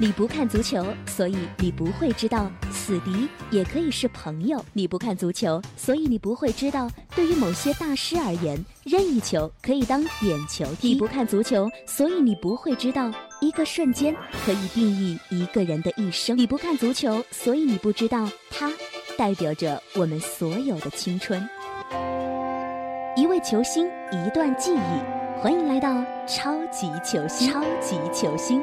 你不看足球，所以你不会知道死敌也可以是朋友。你不看足球，所以你不会知道，对于某些大师而言，任意球可以当点球踢。你不看足球，所以你不会知道，一个瞬间可以定义一个人的一生。你不看足球，所以你不知道，它代表着我们所有的青春。一位球星，一段记忆，欢迎来到超级球星。超级球星。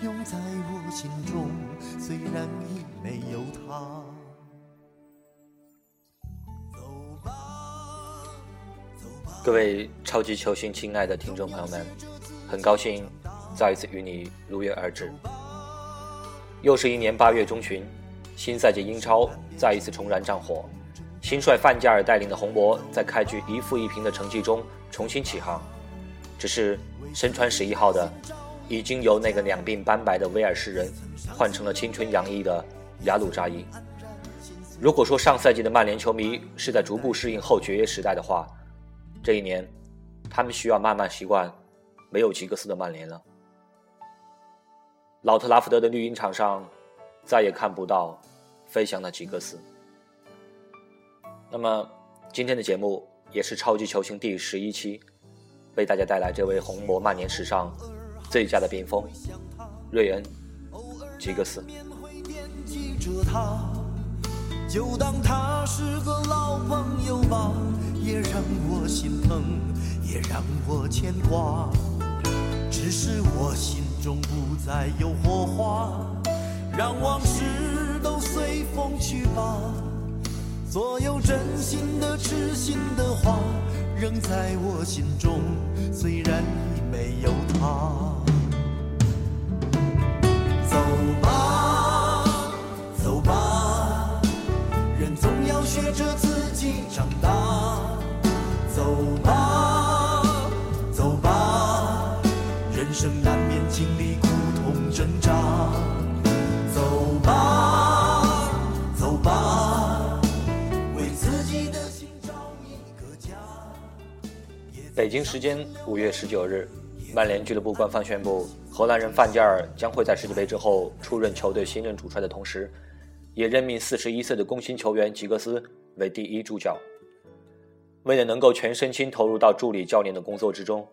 永在我心中，虽然已没有他。走吧，走吧各位超级球星，亲爱的听众朋友们，很高兴再一次与你如约而至。又是一年八月中旬，新赛季英超再一次重燃战火，新帅范加尔带领的红魔在开局一负一平的成绩中重新起航。只是身穿十一号的，已经由那个两鬓斑白的威尔士人换成了青春洋溢的雅鲁扎伊。如果说上赛季的曼联球迷是在逐步适应后爵爷时代的话，这一年，他们需要慢慢习惯没有吉格斯的曼联了。老特拉福德的绿茵场上，再也看不到飞翔的吉格斯。那么，今天的节目也是超级球星第十一期，为大家带来这位红魔曼联史上最佳的边锋瑞恩·吉格斯。就当他是个老朋友吧。也让我心疼，也让我牵挂。只是我心中不再有火花，让往事都随风去吧。所有真心的、痴心的话，仍在我心中，虽然已没有他。挣扎。走吧，走吧，为自己的心找一个家。北京时间五月十九日，曼联俱乐部官方宣布，荷兰人范加尔将会在世界杯之后出任球队新任主帅的同时，也任命四十一岁的工薪球员吉格斯为第一助教。为了能够全身心投入到助理教练的工作之中，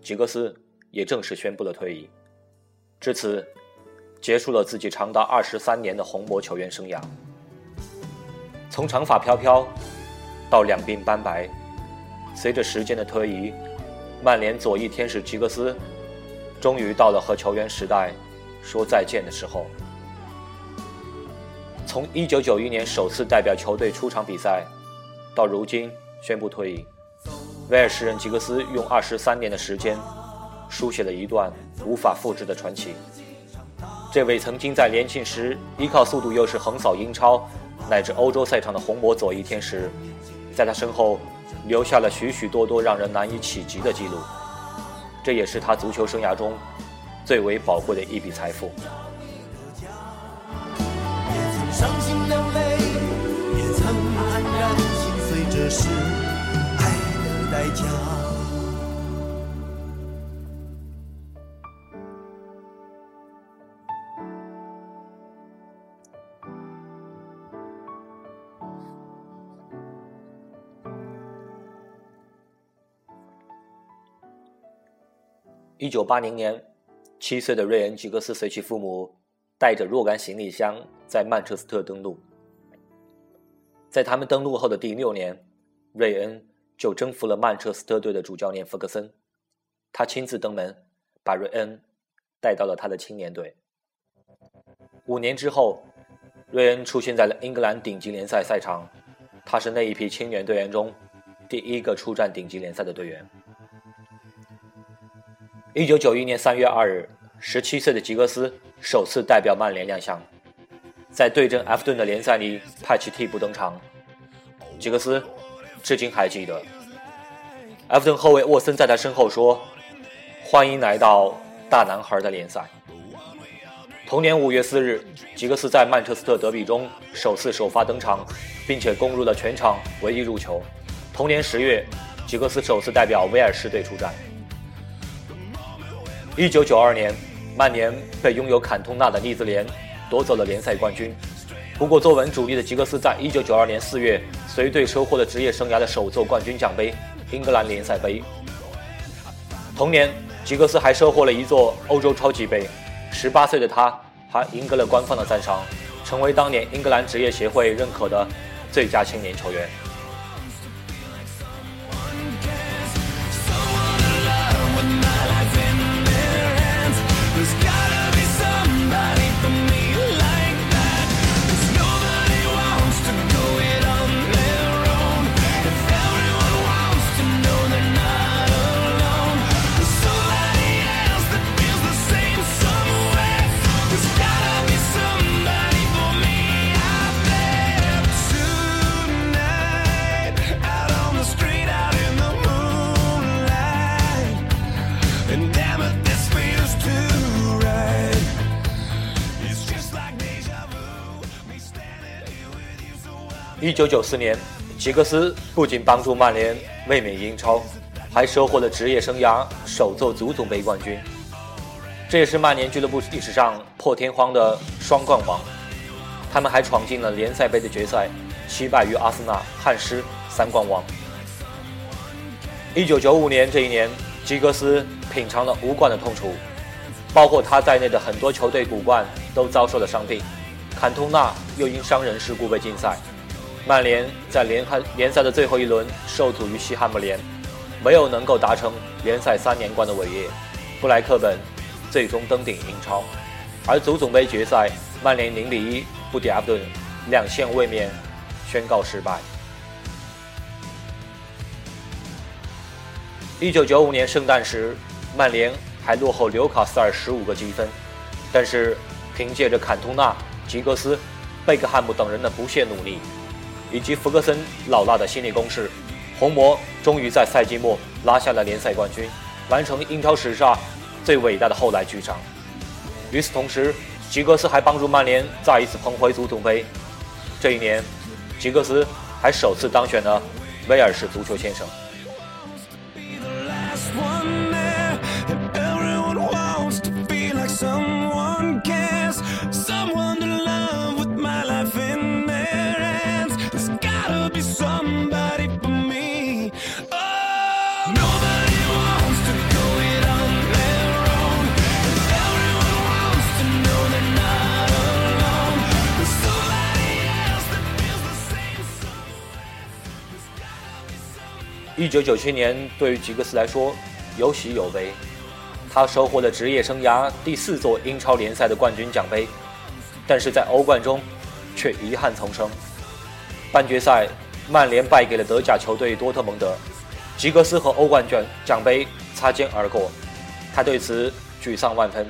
吉格斯也正式宣布了退役，至此结束了自己长达二十三年的红魔球员生涯。从长发飘飘到两鬓斑白，随着时间的推移，曼联左翼天使吉格斯终于到了和球员时代说再见的时候。从一九九一年首次代表球队出场比赛，到如今。宣布退役，威尔士人吉格斯用二十三年的时间，书写了一段无法复制的传奇。这位曾经在年轻时依靠速度优势横扫英超乃至欧洲赛场的红魔左翼天使，在他身后留下了许许多多让人难以企及的记录，这也是他足球生涯中最为宝贵的一笔财富。是爱的代价。一九八零年，七岁的瑞恩·吉格斯随其父母带着若干行李箱在曼彻斯特登陆。在他们登陆后的第六年。瑞恩就征服了曼彻斯特队的主教练弗格森，他亲自登门，把瑞恩带到了他的青年队。五年之后，瑞恩出现在了英格兰顶级联赛赛场，他是那一批青年队员中第一个出战顶级联赛的队员。一九九一年三月二日，十七岁的吉格斯首次代表曼联亮相，在对阵埃弗顿的联赛里派其替补登场。吉格斯至今还记得，埃弗顿后卫沃森在他身后说：“欢迎来到大男孩的联赛。”同年五月四日，吉格斯在曼彻斯特德比中首次首发登场，并且攻入了全场唯一入球。同年十月，吉格斯首次代表威尔士队出战。一九九二年，曼联被拥有坎通纳的利兹联夺走了联赛冠军。不过，作为主力的吉格斯在一九九二年四月随队收获了职业生涯的首座冠军奖杯——英格兰联赛杯。同年，吉格斯还收获了一座欧洲超级杯。十八岁的他，还赢得了官方的赞赏，成为当年英格兰职业协会认可的最佳青年球员。一九九四年，吉格斯不仅帮助曼联卫冕英超，还收获了职业生涯首座足总杯冠军。这也是曼联俱乐部历史上破天荒的双冠王。他们还闯进了联赛杯的决赛，惜败于阿森纳、汉斯三冠王。一九九五年这一年，吉格斯品尝了无冠的痛楚，包括他在内的很多球队骨冠都遭受了伤病。坎通纳又因伤人事故被禁赛。曼联在联汉联赛的最后一轮受阻于西汉姆联，没有能够达成联赛三连冠的伟业。布莱克本最终登顶英超，而足总杯决赛，曼联零比一不敌阿布顿，两线卫冕宣告失败。一九九五年圣诞时，曼联还落后纽卡斯尔十五个积分，但是凭借着坎通纳、吉格斯、贝克汉姆等人的不懈努力。以及弗格森老辣的心理攻势，红魔终于在赛季末拿下了联赛冠军，完成英超史上最伟大的后来居上。与此同时，吉格斯还帮助曼联再一次捧回足总杯。这一年，吉格斯还首次当选了威尔士足球先生。一九九七年，对于吉格斯来说有喜有悲。他收获了职业生涯第四座英超联赛的冠军奖杯，但是在欧冠中却遗憾丛生。半决赛，曼联败给了德甲球队多特蒙德，吉格斯和欧冠奖奖杯擦肩而过，他对此沮丧万分。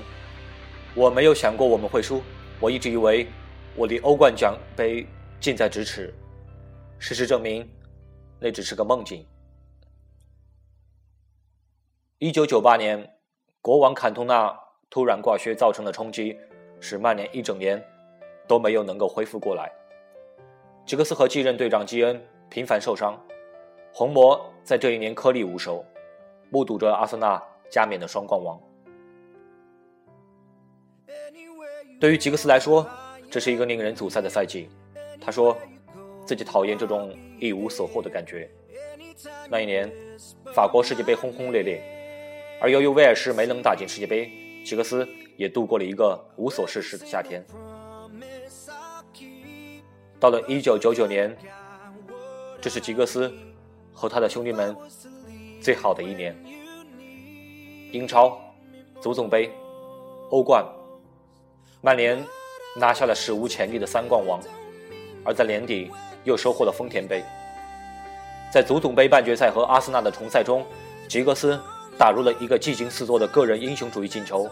我没有想过我们会输，我一直以为我离欧冠奖杯近在咫尺。事实证明，那只是个梦境。一九九八年，国王坎通纳突然挂靴造成的冲击，使曼联一整年都没有能够恢复过来。吉格斯和继任队长基恩频繁受伤，红魔在这一年颗粒无收，目睹着阿森纳加冕的双冠王。对于吉格斯来说，这是一个令人阻塞的赛季。他说，自己讨厌这种一无所获的感觉。那一年，法国世界杯轰轰烈烈。而由于威尔士没能打进世界杯，吉格斯也度过了一个无所事事的夏天。到了1999年，这是吉格斯和他的兄弟们最好的一年。英超、足总杯、欧冠，曼联拿下了史无前例的三冠王，而在年底又收获了丰田杯。在足总杯半决赛和阿森纳的重赛中，吉格斯打入了一个技惊四座的个人英雄主义进球，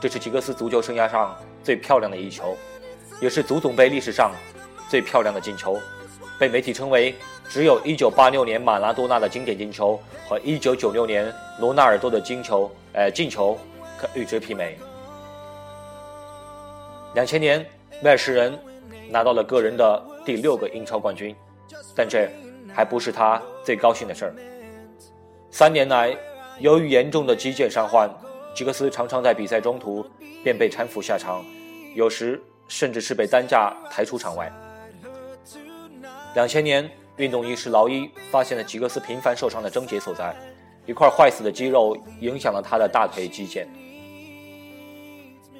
这是吉格斯足球生涯上最漂亮的一球，也是足总杯历史上最漂亮的进球，被媒体称为只有一九八六年马拉多纳的经典进球和一九九六年罗纳尔多的金球，呃进球可与之媲美。两千年，威尔士人拿到了个人的第六个英超冠军，但这还不是他最高兴的事儿。三年来，由于严重的肌腱伤患，吉格斯常常在比赛中途便被搀扶下场，有时甚至是被担架抬出场外。两千年，运动医师劳伊发现了吉格斯频繁受伤的症结所在，一块坏死的肌肉影响了他的大腿肌腱。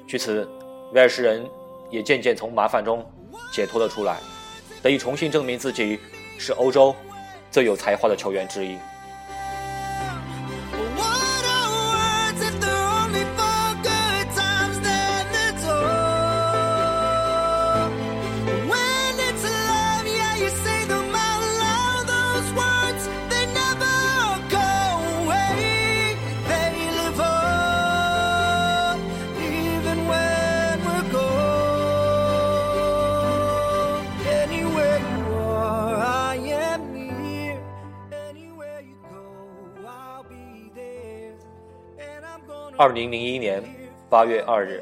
据此，威尔士人也渐渐从麻烦中解脱了出来，得以重新证明自己是欧洲最有才华的球员之一。二零零一年八月二日，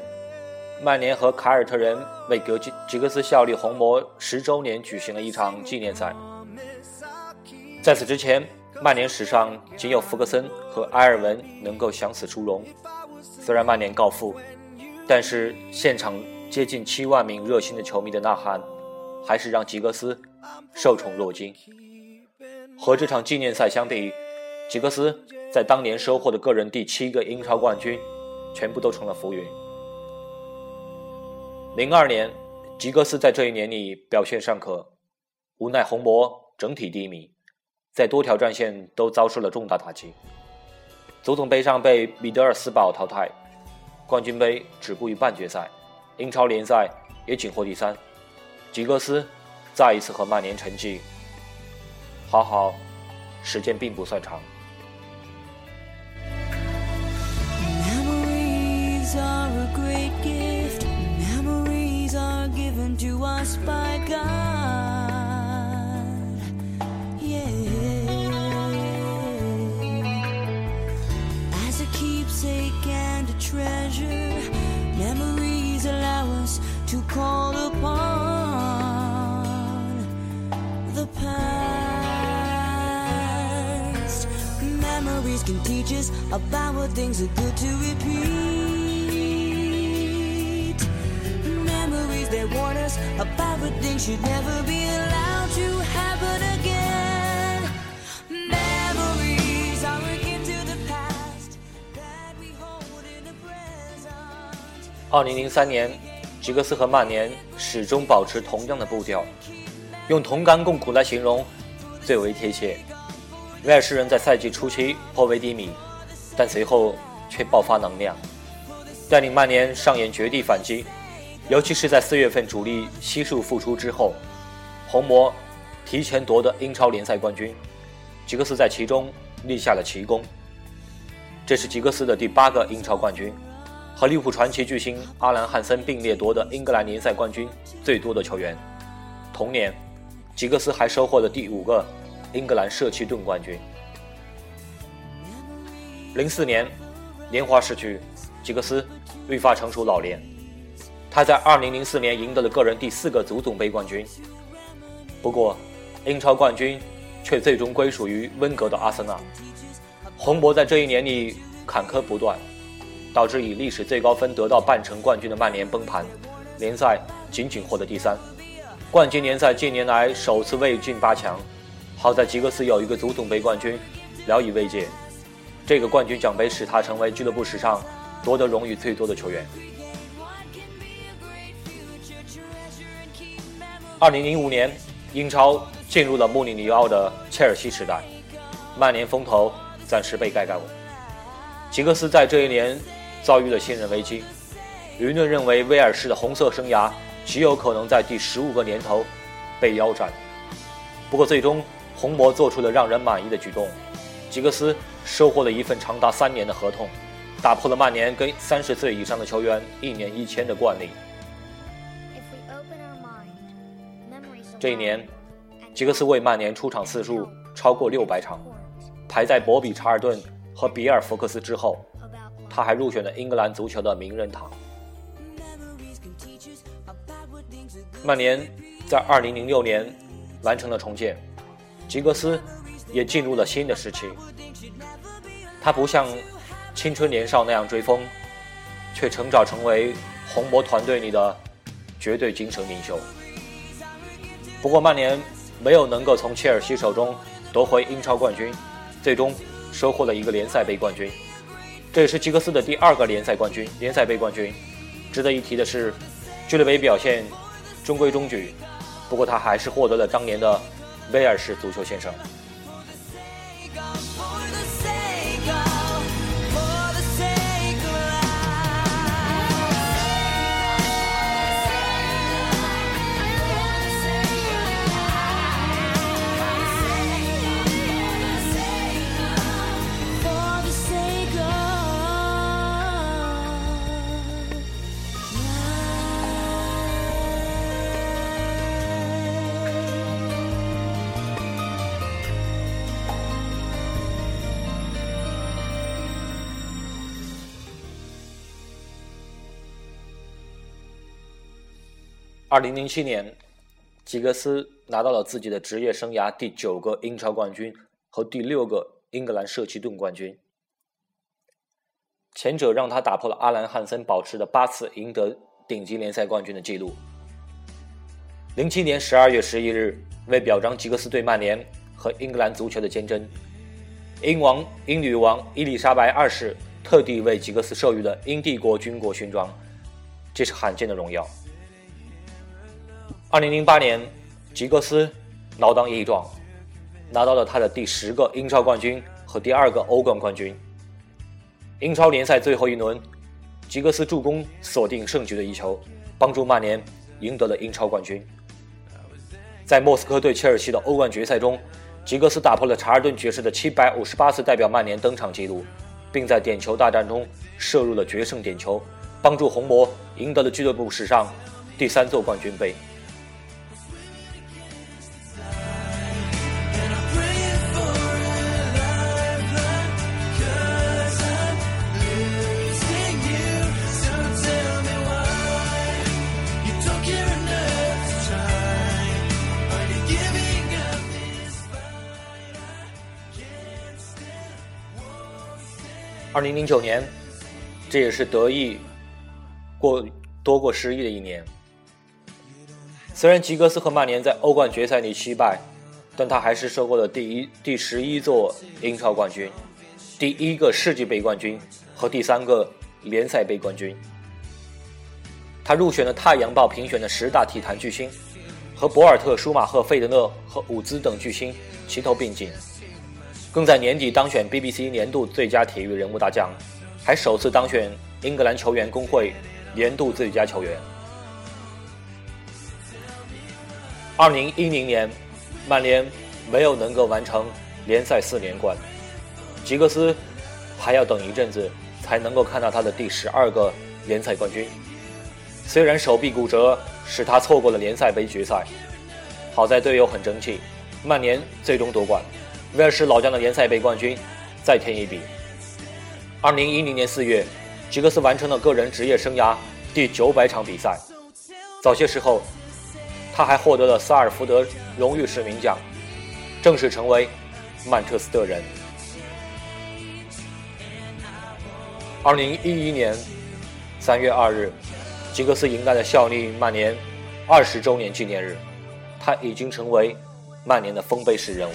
曼联和凯尔特人为格吉吉格斯效力红魔十周年举行了一场纪念赛。在此之前，曼联史上仅有福格森和埃尔文能够享此殊荣。虽然曼联告负，但是现场接近七万名热心的球迷的呐喊，还是让吉格斯受宠若惊。和这场纪念赛相比，吉格斯。在当年收获的个人第七个英超冠军，全部都成了浮云。零二年，吉格斯在这一年里表现尚可，无奈红魔整体低迷，在多条战线都遭受了重大打击。足总杯上被米德尔斯堡淘汰，冠军杯止步于半决赛，英超联赛也仅获第三。吉格斯再一次和曼联成绩，好好，时间并不算长。To us by God. Yeah. As a keepsake and a treasure, memories allow us to call upon the past. Memories can teach us about what things are good to repeat. 二零零三年，吉格斯和曼联始终保持同样的步调，用同甘共苦来形容最为贴切。威尔士人在赛季初期颇为低迷，但随后却爆发能量，带领曼联上演绝地反击。尤其是在四月份主力悉数复出之后，红魔提前夺得英超联赛冠军，吉格斯在其中立下了奇功。这是吉格斯的第八个英超冠军，和利物浦传奇巨星阿兰·汉森并列夺得英格兰联赛冠军最多的球员。同年，吉格斯还收获了第五个英格兰社区盾冠军。零四年，年华逝去，吉格斯愈发成熟老练。他在2004年赢得了个人第四个足总杯冠军，不过，英超冠军却最终归属于温格的阿森纳。红魔在这一年里坎坷不断，导致以历史最高分得到半程冠军的曼联崩盘，联赛仅仅获得第三。冠军联赛近年来首次未进八强，好在吉格斯有一个足总杯冠军，聊以慰藉。这个冠军奖杯使他成为俱乐部史上夺得荣誉最多的球员。二零零五年，英超进入了穆里尼奥的切尔西时代，曼联风头暂时被盖盖过。吉格斯在这一年遭遇了信任危机，舆论认为威尔士的红色生涯极有可能在第十五个年头被腰斩。不过，最终红魔做出了让人满意的举动，吉格斯收获了一份长达三年的合同，打破了曼联跟三十岁以上的球员一年一签的惯例。这一年，吉格斯为曼联出场次数超过六百场，排在博比·查尔顿和比尔·福克斯之后。他还入选了英格兰足球的名人堂。曼联在2006年完成了重建，吉格斯也进入了新的时期。他不像青春年少那样追风，却成长成为红魔团队里的绝对精神领袖。不过，曼联没有能够从切尔西手中夺回英超冠军，最终收获了一个联赛杯冠军。这也是吉格斯的第二个联赛冠军、联赛杯冠军。值得一提的是，俱乐部表现中规中矩，不过他还是获得了当年的威尔士足球先生。二零零七年，吉格斯拿到了自己的职业生涯第九个英超冠军和第六个英格兰社区盾冠军。前者让他打破了阿兰·汉森保持的八次赢得顶级联赛冠军的记录。零七年十二月十一日，为表彰吉格斯对曼联和英格兰足球的坚贞，英王、英女王伊丽莎白二世特地为吉格斯授予了英帝国军国勋章，这是罕见的荣耀。二零零八年，吉格斯老当益壮，拿到了他的第十个英超冠军和第二个欧冠冠军。英超联赛最后一轮，吉格斯助攻锁定胜局的一球，帮助曼联赢得了英超冠军。在莫斯科对切尔西的欧冠决赛中，吉格斯打破了查尔顿爵士的七百五十八次代表曼联登场纪录，并在点球大战中射入了决胜点球，帮助红魔赢得了俱乐部史上第三座冠军杯。二零零九年，这也是得意过多过失意的一年。虽然吉格斯和曼联在欧冠决赛里惜败，但他还是收获了第一第十一座英超冠军、第一个世界杯冠军和第三个联赛杯冠军。他入选了《太阳报》评选的十大体坛巨星，和博尔特、舒马赫、费德勒和伍兹等巨星齐头并进。更在年底当选 BBC 年度最佳体育人物大奖，还首次当选英格兰球员工会年度最佳球员。二零一零年，曼联没有能够完成联赛四连冠，吉格斯还要等一阵子才能够看到他的第十二个联赛冠军。虽然手臂骨折使他错过了联赛杯决赛，好在队友很争气，曼联最终夺冠。威尔士老将的联赛杯冠军再添一笔。二零一零年四月，吉格斯完成了个人职业生涯第九百场比赛。早些时候，他还获得了萨尔福德荣誉市民奖，正式成为曼彻斯特人。二零一一年三月二日，吉格斯迎来了效力曼联二十周年纪念日，他已经成为曼联的丰碑式人物。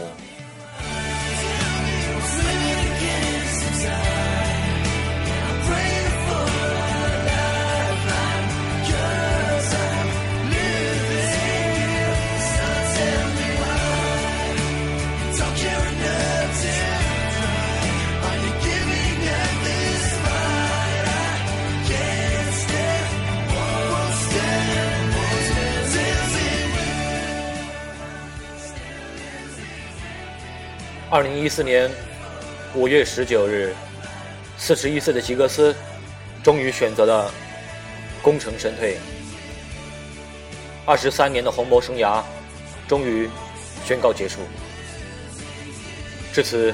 二零一四年五月十九日，四十一岁的吉格斯终于选择了功成身退。二十三年的红魔生涯终于宣告结束。至此，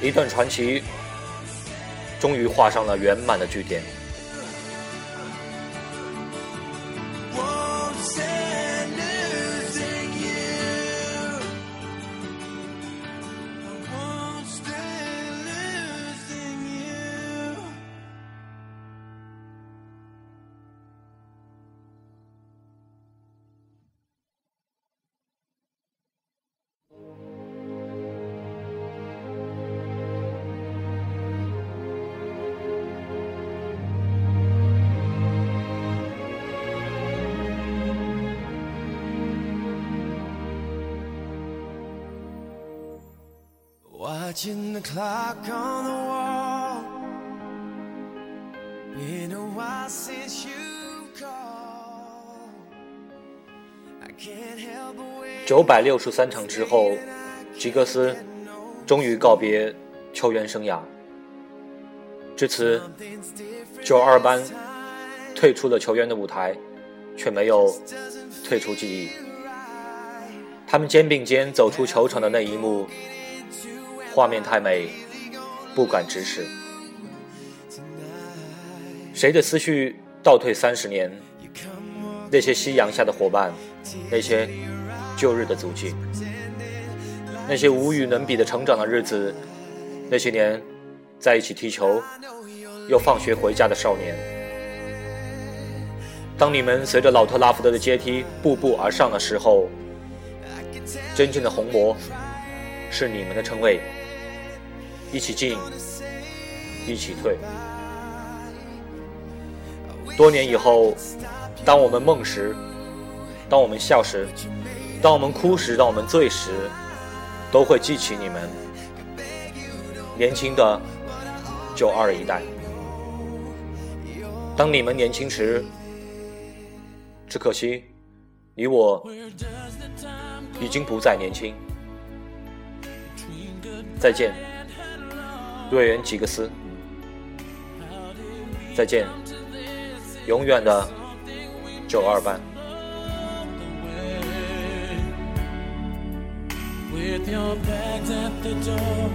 一段传奇终于画上了圆满的句点。Watching the clock on the wall. Been a while since you called. I can't help the way. 九百六十三场之后，吉格斯终于告别球员生涯。至此，九二班退出了球员的舞台，却没有退出记忆。他们肩并肩走出球场的那一幕。画面太美，不敢直视。谁的思绪倒退三十年？那些夕阳下的伙伴，那些旧日的足迹，那些无与伦比的成长的日子，那些年在一起踢球又放学回家的少年。当你们随着老特拉福德的阶梯步步而上的时候，真正的红魔是你们的称谓。一起进，一起退。多年以后，当我们梦时，当我们笑时，当我们哭时，当我们醉时，都会记起你们年轻的九二一代。当你们年轻时，只可惜你我已经不再年轻。再见。瑞恩吉格斯，再见，永远的九二班。With your bags at the door